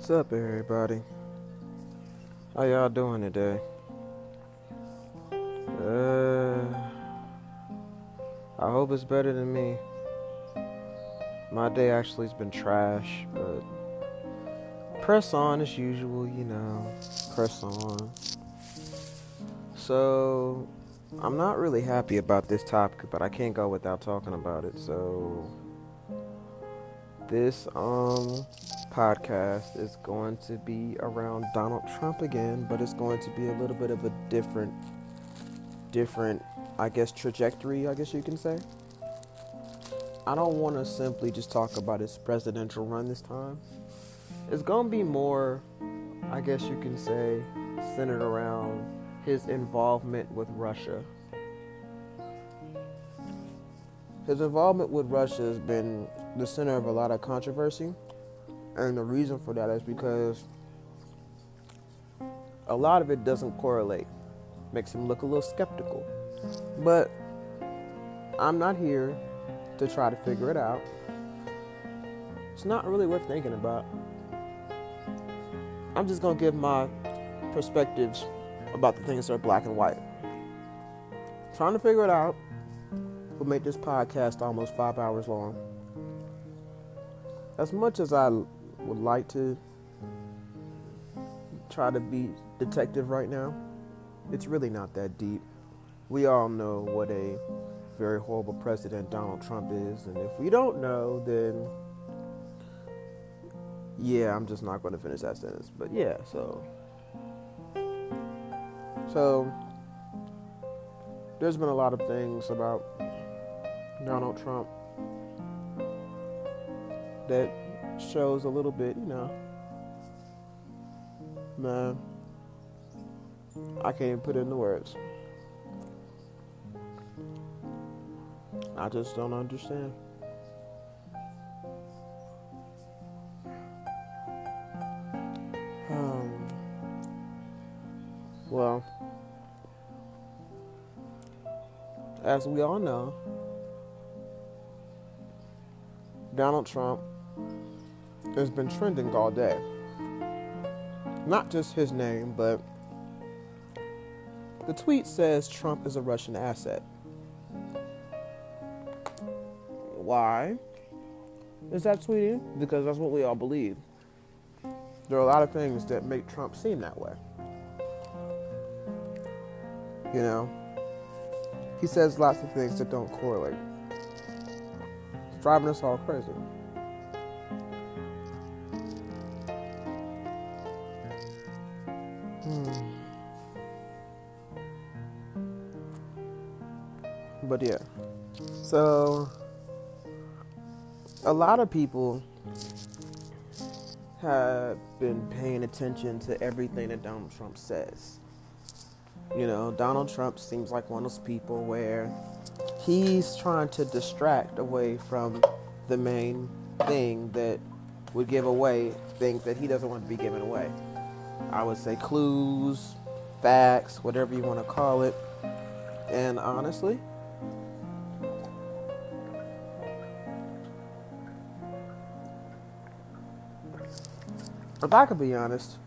What's up, everybody? How y'all doing today? Uh, I hope it's better than me. My day actually has been trash, but press on as usual, you know. Press on. So, I'm not really happy about this topic, but I can't go without talking about it. So, this um podcast is going to be around Donald Trump again, but it's going to be a little bit of a different different I guess trajectory, I guess you can say. I don't want to simply just talk about his presidential run this time. It's going to be more I guess you can say centered around his involvement with Russia. His involvement with Russia has been the center of a lot of controversy. And the reason for that is because a lot of it doesn't correlate. Makes him look a little skeptical. But I'm not here to try to figure it out. It's not really worth thinking about. I'm just going to give my perspectives about the things that are black and white. Trying to figure it out will make this podcast almost five hours long. As much as I would like to try to be detective right now, it's really not that deep. We all know what a very horrible president Donald Trump is, and if we don't know, then yeah, I'm just not going to finish that sentence. But yeah, so so there's been a lot of things about Donald Trump that shows a little bit, you know. Man, I can't even put it into words. I just don't understand. Um, well, as we all know, Donald Trump has been trending all day. Not just his name, but the tweet says Trump is a Russian asset. Why is that tweeting? Because that's what we all believe. There are a lot of things that make Trump seem that way. You know, he says lots of things that don't correlate. It's driving us all crazy. So a lot of people have been paying attention to everything that Donald Trump says. You know, Donald Trump seems like one of those people where he's trying to distract away from the main thing that would give away things that he doesn't want to be given away. I would say clues, facts, whatever you want to call it. And honestly, if I could be honest,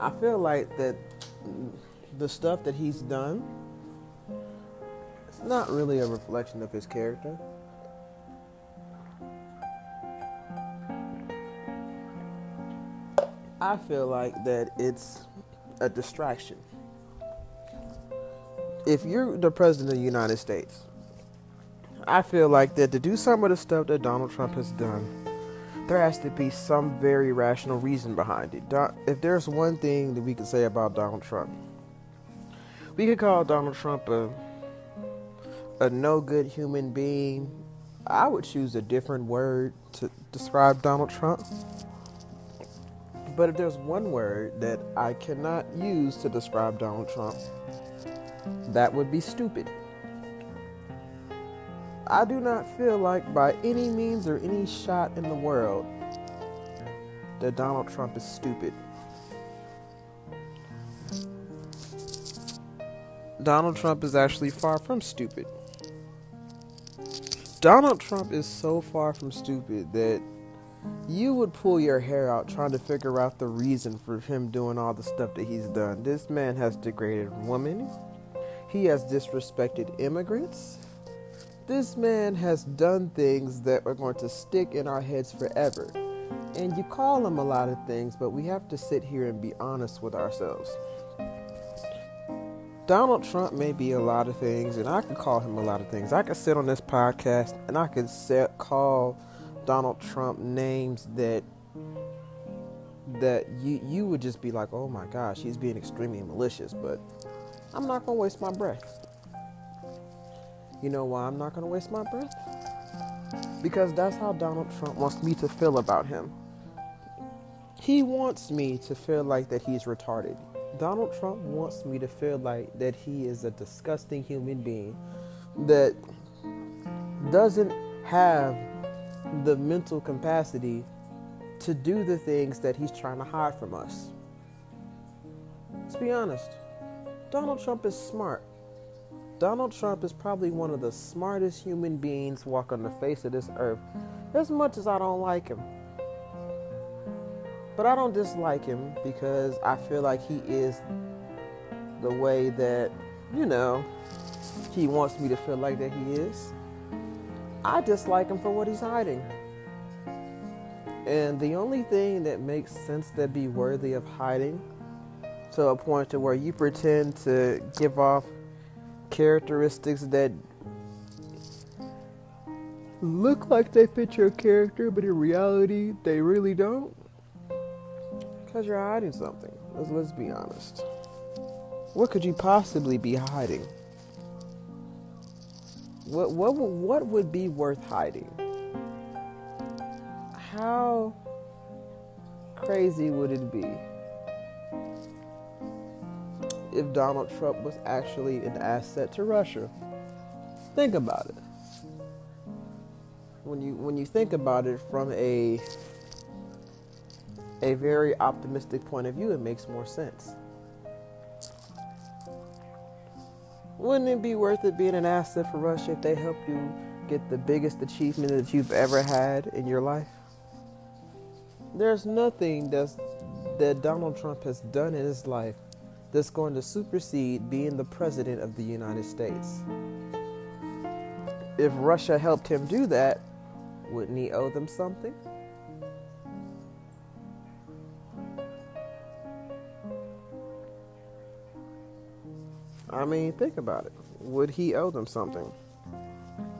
I feel like that the stuff that he's done it's not really a reflection of his character. I feel like that it's a distraction. If you're the president of the United States, I feel like that to do some of the stuff that Donald Trump has done, there has to be some very rational reason behind it. If there's one thing that we could say about Donald Trump, we could call Donald Trump a a no good human being. I would choose a different word to describe Donald Trump. But if there's one word that I cannot use to describe Donald Trump, that would be stupid. I do not feel like, by any means or any shot in the world, that Donald Trump is stupid. Donald Trump is actually far from stupid. Donald Trump is so far from stupid that you would pull your hair out trying to figure out the reason for him doing all the stuff that he's done. This man has degraded women. He has disrespected immigrants. This man has done things that are going to stick in our heads forever. And you call him a lot of things, but we have to sit here and be honest with ourselves. Donald Trump may be a lot of things, and I could call him a lot of things. I could sit on this podcast and I could set, call Donald Trump names that that you you would just be like, oh my gosh, he's being extremely malicious. But I'm not gonna waste my breath. You know why I'm not gonna waste my breath? Because that's how Donald Trump wants me to feel about him. He wants me to feel like that he's retarded. Donald Trump wants me to feel like that he is a disgusting human being that doesn't have the mental capacity to do the things that he's trying to hide from us. Let's be honest. Donald Trump is smart. Donald Trump is probably one of the smartest human beings walk on the face of this earth. As much as I don't like him. But I don't dislike him because I feel like he is the way that, you know, he wants me to feel like that he is. I dislike him for what he's hiding. And the only thing that makes sense that be worthy of hiding to a point to where you pretend to give off characteristics that look like they fit your character, but in reality they really don't. Because you're hiding something. Let's, let's be honest. What could you possibly be hiding? What what what would be worth hiding? How crazy would it be if Donald Trump was actually an asset to Russia? Think about it. When you when you think about it from a a very optimistic point of view, it makes more sense. Wouldn't it be worth it being an asset for Russia if they help you get the biggest achievement that you've ever had in your life? There's nothing that's, that Donald Trump has done in his life that's going to supersede being the president of the United States. If Russia helped him do that, wouldn't he owe them something? I mean, think about it. Would he owe them something?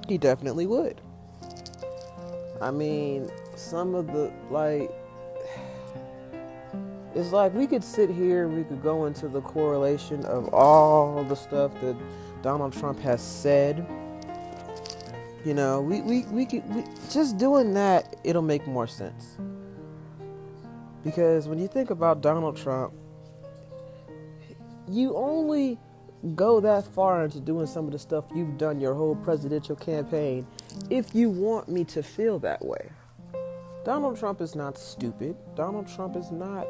He definitely would. I mean, some of the, like, it's like we could sit here we could go into the correlation of all the stuff that Donald Trump has said. You know, we, we, we could, we, just doing that, it'll make more sense. Because when you think about Donald Trump, you only go that far into doing some of the stuff you've done your whole presidential campaign if you want me to feel that way. Donald Trump is not stupid. Donald Trump is not.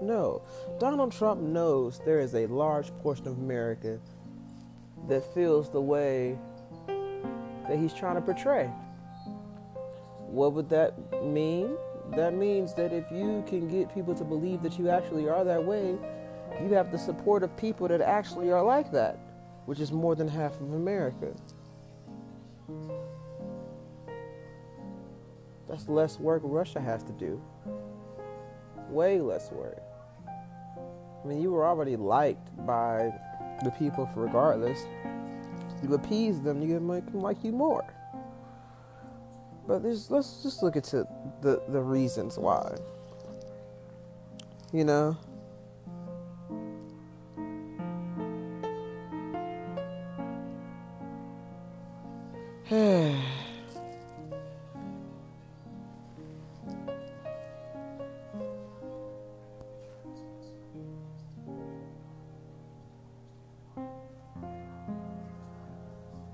No. Donald Trump knows there is a large portion of America that feels the way that he's trying to portray. What would that mean? That means that if you can get people to believe that you actually are that way, you have the support of people that actually are like that, which is more than half of America. That's less work Russia has to do. Way less work. I mean, you were already liked by the people regardless. You appease them, you make them like you more. But let's just look into the, the reasons why. You know?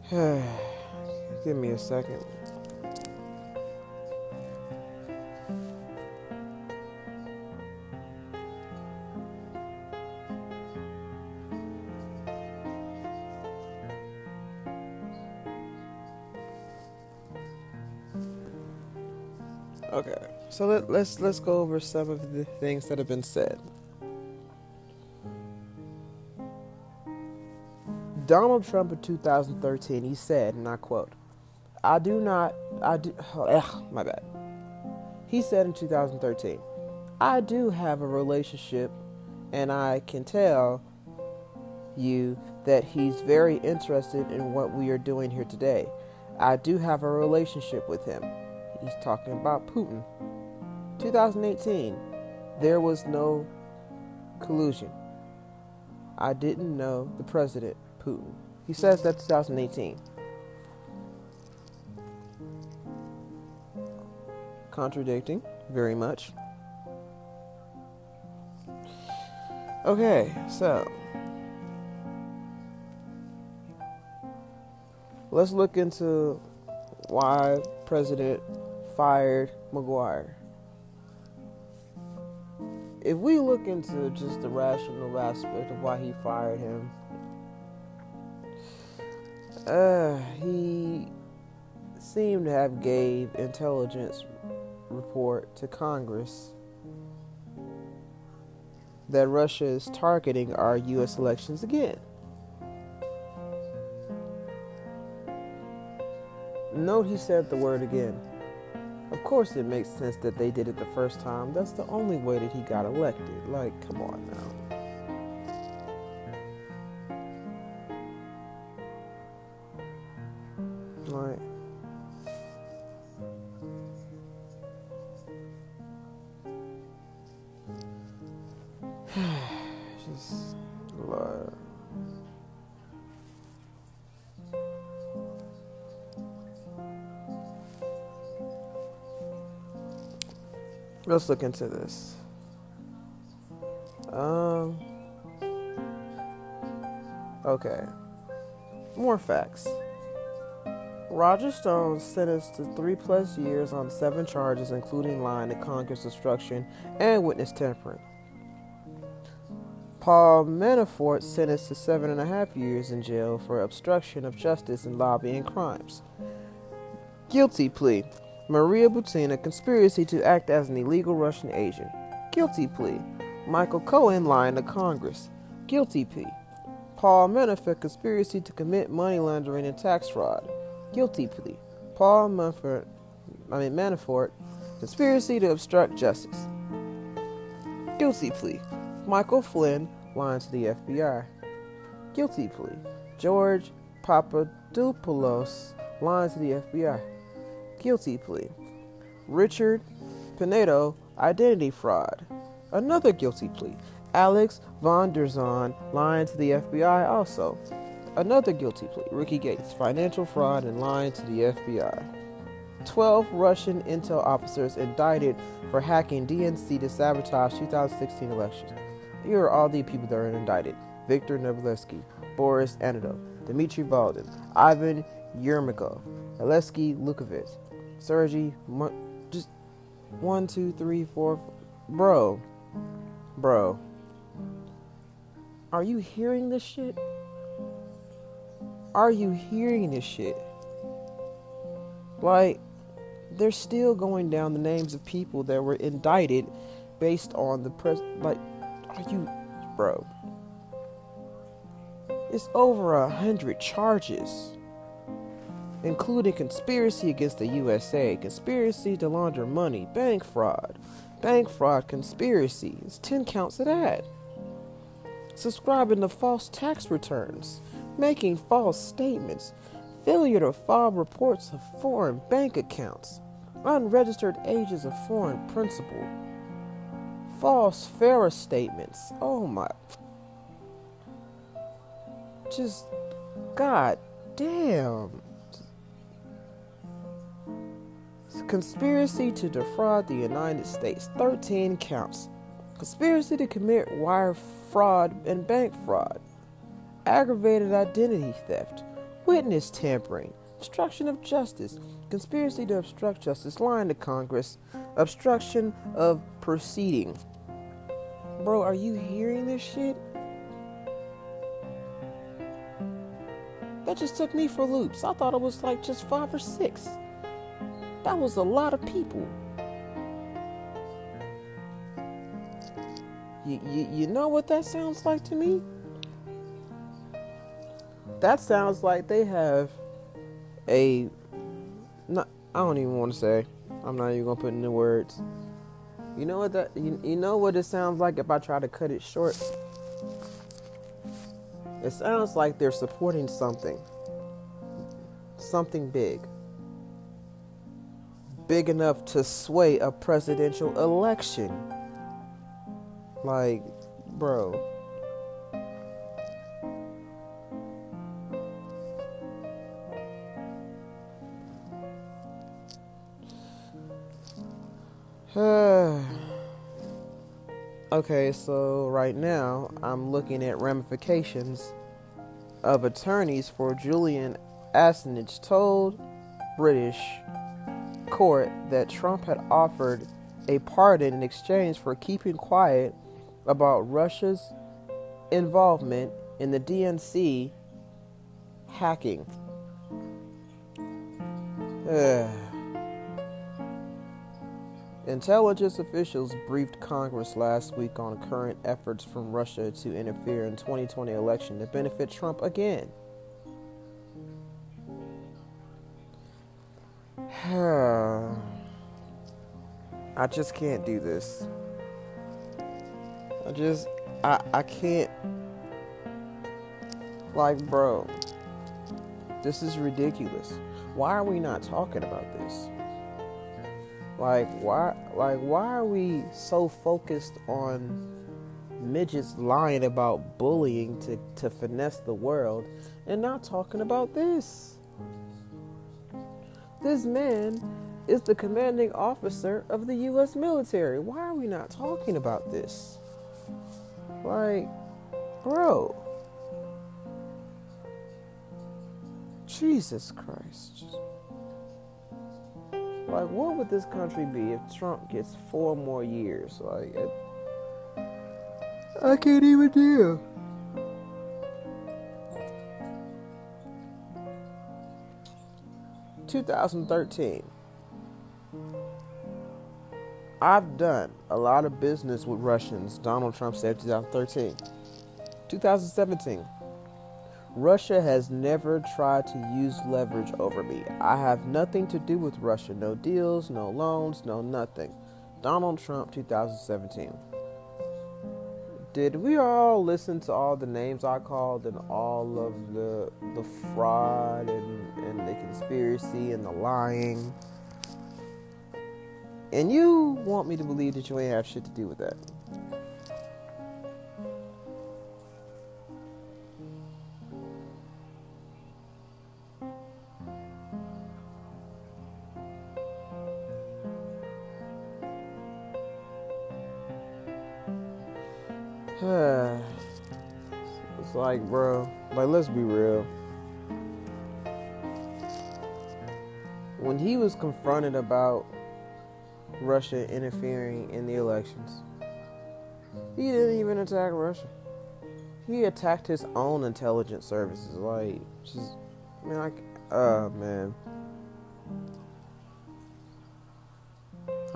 Give me a second. Okay, so let, let's let's go over some of the things that have been said. Donald Trump in 2013, he said, and I quote, I do not, I do, ugh, my bad. He said in 2013, I do have a relationship, and I can tell you that he's very interested in what we are doing here today. I do have a relationship with him. He's talking about Putin. 2018, there was no collusion. I didn't know the president. Putin. He says that 2018. Contradicting very much. Okay, so let's look into why President fired Maguire. If we look into just the rational aspect of why he fired him, uh, he seemed to have gave intelligence report to Congress that Russia is targeting our U.S. elections again. Note he said the word again. Of course, it makes sense that they did it the first time. That's the only way that he got elected. Like, come on now. Let's look into this. Um. Okay. More facts. Roger Stone sentenced to three plus years on seven charges, including lying to Congress obstruction and witness tampering. Paul Manafort sentenced to seven and a half years in jail for obstruction of justice and lobbying crimes. Guilty plea. Maria Butina, conspiracy to act as an illegal Russian agent. Guilty plea. Michael Cohen lying to Congress. Guilty plea. Paul Manafort, conspiracy to commit money laundering and tax fraud. Guilty plea. Paul Manafort, I mean Manafort, conspiracy to obstruct justice. Guilty plea. Michael Flynn, lying to the FBI. Guilty plea. George Papadopoulos, lying to the FBI guilty plea. Richard Pinedo, identity fraud. Another guilty plea. Alex van der Zwaan, lying to the FBI also. Another guilty plea. Ricky Gates, financial fraud and lying to the FBI. 12 Russian intel officers indicted for hacking DNC to sabotage 2016 election. Here are all the people that are indicted. Viktor Nuvalevsky, Boris Anadov, Dmitry Baldin, Ivan Yermakov, Alexei Lukovitz, Sergey, just one, two, three, four, bro, bro. Are you hearing this shit? Are you hearing this shit? Like, they're still going down the names of people that were indicted based on the press. Like, are you, bro? It's over a hundred charges including conspiracy against the USA, conspiracy to launder money, bank fraud, bank fraud conspiracy. It's 10 counts of that. Subscribing to false tax returns, making false statements, failure to file reports of foreign bank accounts, unregistered agents of foreign principal, false FARA statements. Oh my. Just, god damn. Conspiracy to defraud the United States, 13 counts. Conspiracy to commit wire fraud and bank fraud aggravated identity theft, witness tampering, obstruction of justice, conspiracy to obstruct justice, lying to Congress, obstruction of proceeding. Bro, are you hearing this shit? That just took me for loops. I thought it was like just five or six. That was a lot of people. You, you, you know what that sounds like to me? That sounds like they have a. Not, I don't even want to say. I'm not even gonna put in the words. You know what that you, you know what it sounds like if I try to cut it short? It sounds like they're supporting something. Something big. Big enough to sway a presidential election. Like, bro. Okay, so right now I'm looking at ramifications of attorneys for Julian Assange told British court that Trump had offered a pardon in exchange for keeping quiet about Russia's involvement in the DNC hacking. Intelligence officials briefed Congress last week on current efforts from Russia to interfere in 2020 election to benefit Trump again. I just can't do this. I just I I can't like bro. This is ridiculous. Why are we not talking about this? Like why like why are we so focused on midgets lying about bullying to, to finesse the world and not talking about this? This man is the commanding officer of the US military. Why are we not talking about this? Like, bro. Jesus Christ. Like, what would this country be if Trump gets four more years? Like, it, I can't even deal. Two thousand thirteen. I've done a lot of business with Russians, Donald Trump said 2013. 2017. Russia has never tried to use leverage over me. I have nothing to do with Russia. No deals, no loans, no nothing. Donald Trump 2017. Did we all listen to all the names I called and all of the the fraud and, and the conspiracy and the lying? And you want me to believe that you ain't have shit to do with that. Let's be real. When he was confronted about Russia interfering in the elections. He didn't even attack Russia. He attacked his own intelligence services. Like, just, I mean, like, oh, man.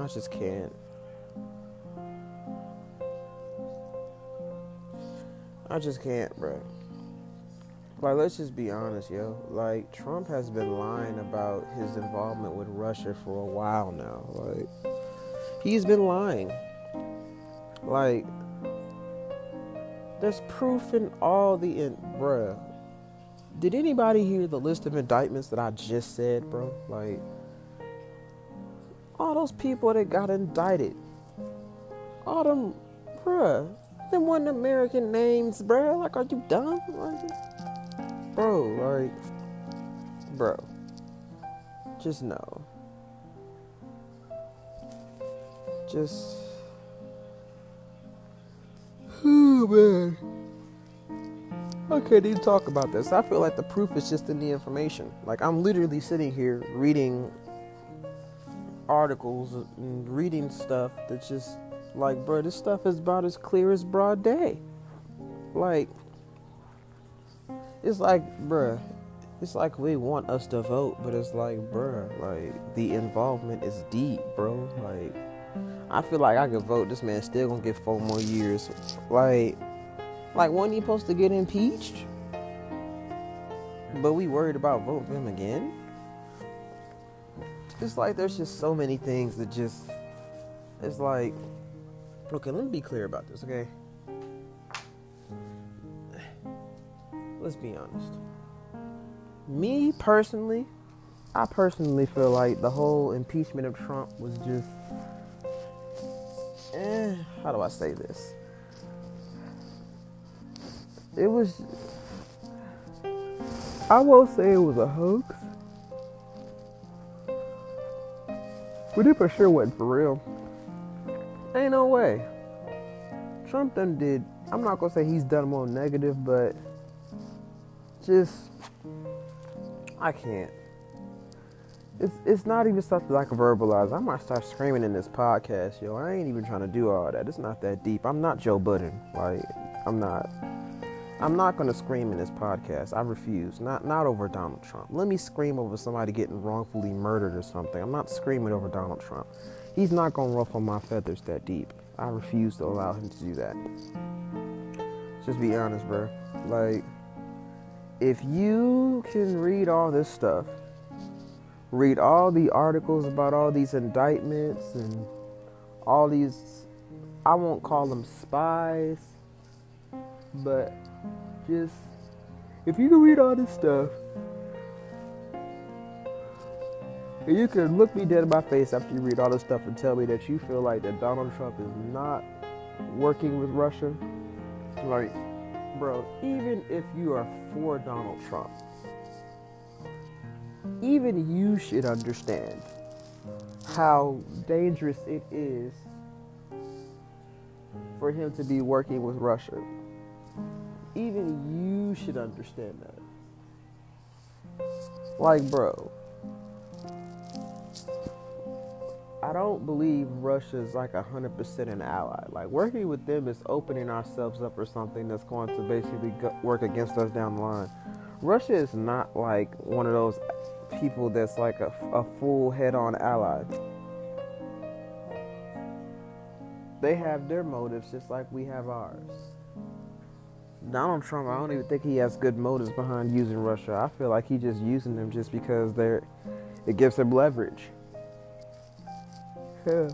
I just can't. I just can't, bro. Like, let's just be honest, yo. Like, Trump has been lying about his involvement with Russia for a while now. Like, he's been lying. Like, there's proof in all the, in, bruh. Did anybody hear the list of indictments that I just said, bro? Like, all those people that got indicted, all them, bruh, them wasn't American names, bruh. Like, are you dumb? Like, bro, like, bro, just know. Just, oh man, I can't even talk about this. I feel like the proof is just in the information. Like, I'm literally sitting here reading articles and reading stuff that's just like, bro, this stuff is about as clear as broad day. Like, it's like, bruh, it's like we want us to vote, but it's like, bruh, like the involvement is deep, bro. Like, I feel like I could vote. This man still gonna get four more years. Like, like wasn't he supposed to get impeached? But we worried about voting him again. It's like there's just so many things that just. It's like, okay, let me be clear about this, okay? Let's be honest. Me personally, I personally feel like the whole impeachment of Trump was just eh, how do I say this? It was, I won't say it was a hoax, but it for sure wasn't for real. Ain't no way. Trump done did, I'm not gonna say he's done more negative, but just, I can't it's it's not even something I can verbalize. I might start screaming in this podcast, yo. I ain't even trying to do all that. It's not that deep. I'm not Joe Budden. Like I'm not. I'm not gonna scream in this podcast. I refuse. Not not over Donald Trump. Let me scream over somebody getting wrongfully murdered or something. I'm not screaming over Donald Trump. He's not gonna ruffle my feathers that deep. I refuse to allow him to do that. Just be honest, bro. Like, if you can read all this stuff read all the articles about all these indictments and all these I won't call them spies, but just if you can read all this stuff you can look me dead in my face after you read all this stuff and tell me that you feel like that Donald Trump is not working with Russia, like bro, even if you are for Donald Trump, even you should understand how dangerous it is for him to be working with Russia. Even you should understand that. Like, bro, I don't believe Russia is like 100% an ally. Like, working with them is opening ourselves up for something that's going to basically work against us down the line. Russia is not like one of those people that's like a, a full head on ally. They have their motives just like we have ours. Donald Trump, I don't even think he has good motives behind using Russia. I feel like he's just using them just because they're it gives him leverage. Yeah.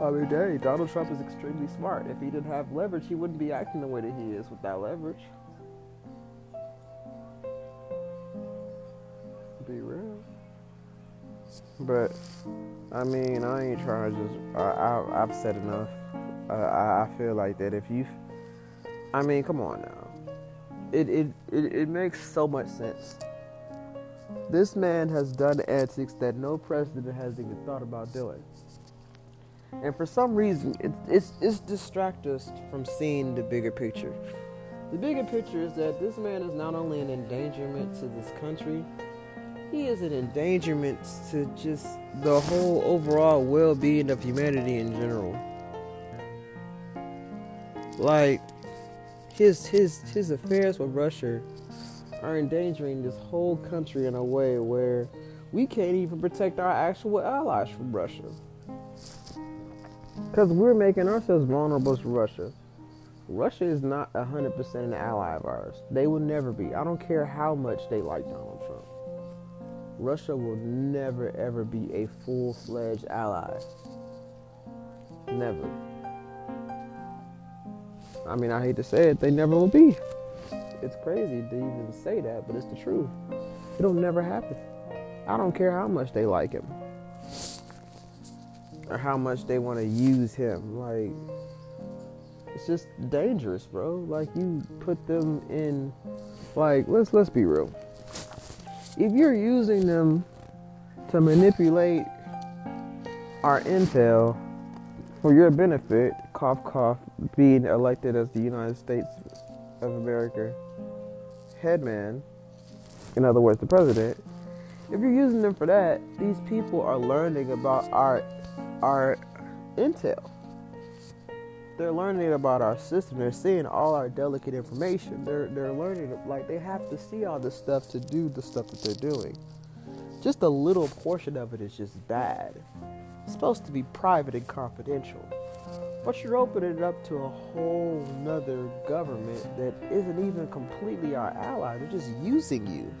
I mean, dang, Donald Trump is extremely smart. If he didn't have leverage, he wouldn't be acting the way that he is with that leverage. be real. But I mean, I ain't trying to just. I, I have said enough. Uh, I, I feel like that if you, I mean, come on now. It, it it it makes so much sense. This man has done antics that no president has even thought about doing. And for some reason, it, it's, it's distract us from seeing the bigger picture. The bigger picture is that this man is not only an endangerment to this country, he is an endangerment to just the whole overall well-being of humanity in general. Like his his his affairs with Russia are endangering this whole country in a way where we can't even protect our actual allies from Russia. Because we're making ourselves vulnerable to Russia. Russia is not 100% an ally of ours. They will never be. I don't care how much they like Donald Trump. Russia will never ever be a full fledged ally. Never. I mean, I hate to say it, they never will be. It's crazy to even say that, but it's the truth. It'll never happen. I don't care how much they like him or how much they want to use him. Like, it's just dangerous, bro. Like, you put them in, like, let's let's be real if you're using them to manipulate our intel for your benefit, cough cough, being elected as the United States of America headman, in other words, the president, if you're using them for that, these people are learning about our our intel they're learning about our system. They're seeing all our delicate information. They're they're learning like they have to see all this stuff to do the stuff that they're doing. Just a little portion of it is just bad. It's supposed to be private and confidential. But you're opening it up to a whole nother government that isn't even completely our ally. They're just using you.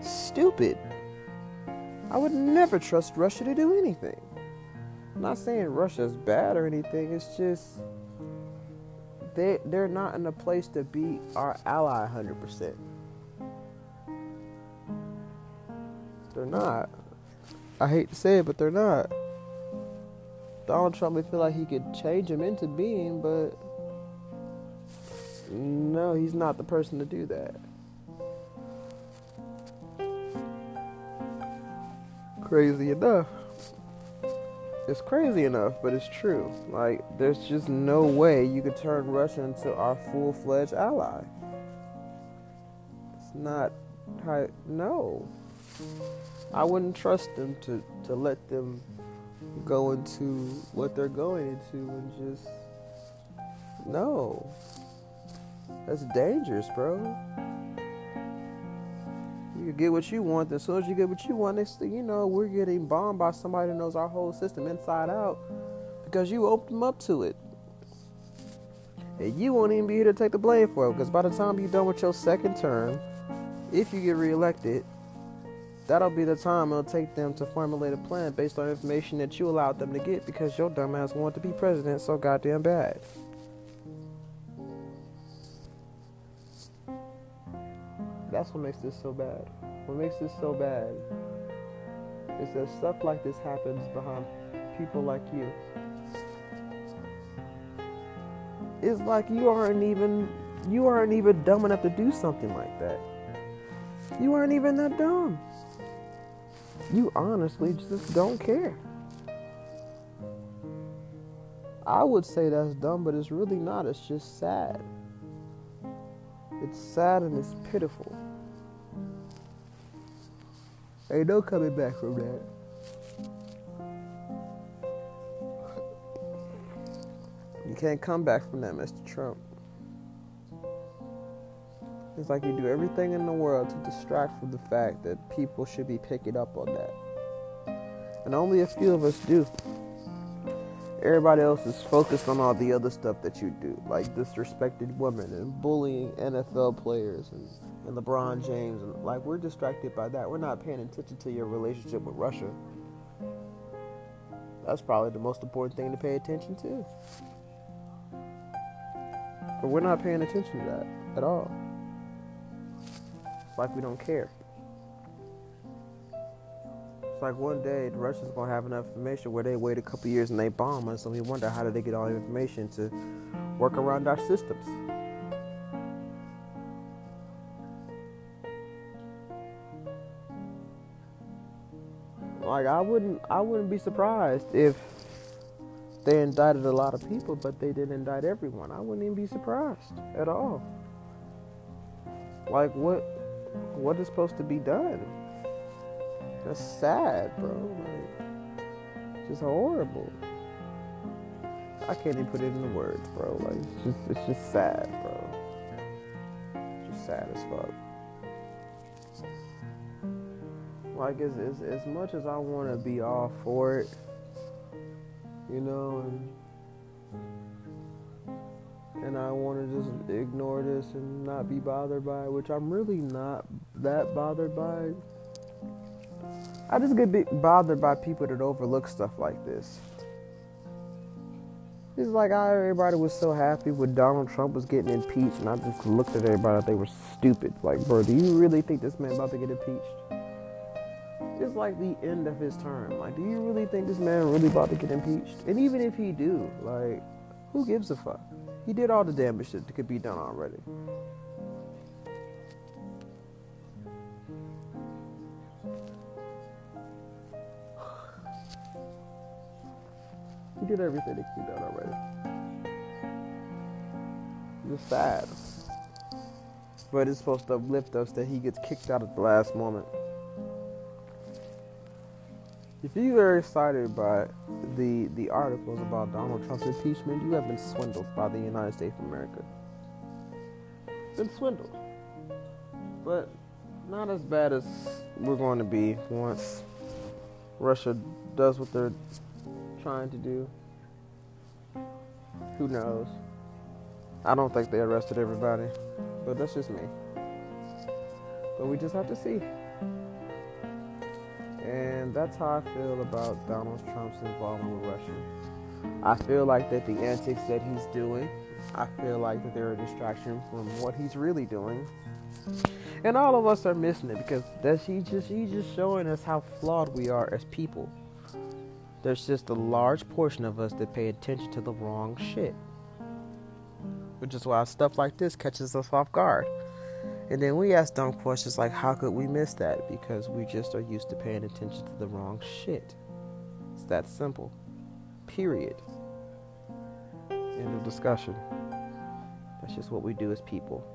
Stupid. I would never trust Russia to do anything. I'm not saying Russia's bad or anything, it's just they they're not in a place to be our ally 100%. They're not. I hate to say it, but they're not. Donald Trump may feel like he could change him into being, but no, he's not the person to do that. Crazy enough. It's crazy enough, but it's true. Like, there's just no way you could turn Russia into our full fledged ally. It's not no. I wouldn't trust them to, to let them go into what they're going into and just no. That's dangerous, bro. You get what you want. As soon as you get what you want, next thing you know, we're getting bombed by somebody who knows our whole system inside out because you opened them up to it. And you won't even be here to take the blame for it because by the time you're done with your second term, if you get reelected, that'll be the time it'll take them to formulate a plan based on information that you allowed them to get because your dumbass wanted to be president so goddamn bad. That's what makes this so bad. What makes this so bad is that stuff like this happens behind people like you. It's like you aren't even you aren't even dumb enough to do something like that. You aren't even that dumb you honestly just don't care. I would say that's dumb, but it's really not. It's just sad. It's sad and it's pitiful. Ain't no coming back from that. You can't come back from that, Mr. Trump. It's like you do everything in the world to distract from the fact that people should be picking up on that. And only a few of us do. Everybody else is focused on all the other stuff that you do, like disrespected women and bullying NFL players and, and LeBron James. And like, we're distracted by that. We're not paying attention to your relationship with Russia. That's probably the most important thing to pay attention to. But we're not paying attention to that at all. It's like we don't care. It's like one day the Russians gonna have enough information where they wait a couple years and they bomb us, and we wonder how did they get all the information to work around our systems. Like I wouldn't, I wouldn't be surprised if they indicted a lot of people, but they didn't indict everyone. I wouldn't even be surprised at all. Like what? What is supposed to be done? That's sad, bro. Like, just horrible. I can't even put it into words, bro. Like, it's just, it's just sad, bro. It's just sad as fuck. Like, as, as, as much as I want to be all for it, you know, and and I want to just ignore this and not be bothered by it, which I'm really not that bothered by. I just get bothered by people that overlook stuff like this. It's like everybody was so happy when Donald Trump was getting impeached, and I just looked at everybody like they were stupid. Like, bro, do you really think this man about to get impeached? It's like the end of his term. Like, do you really think this man really about to get impeached? And even if he do, like, who gives a fuck? He did all the damage that could be done already. He did everything that could be done already. It's sad. But it's supposed to uplift us that he gets kicked out at the last moment. If you are excited by the the articles about Donald Trump's impeachment, you have been swindled by the United States of America. Been swindled. But not as bad as we're going to be once Russia does what they're trying to do. Who knows? I don't think they arrested everybody, but that's just me. But we just have to see. That's how I feel about Donald Trump's involvement with Russia. I feel like that the antics that he's doing, I feel like that they're a distraction from what he's really doing. And all of us are missing it because that's he just he's just showing us how flawed we are as people. There's just a large portion of us that pay attention to the wrong shit. Which is why stuff like this catches us off guard. And then we ask dumb questions like, how could we miss that? Because we just are used to paying attention to the wrong shit. It's that simple. Period. End of discussion. That's just what we do as people.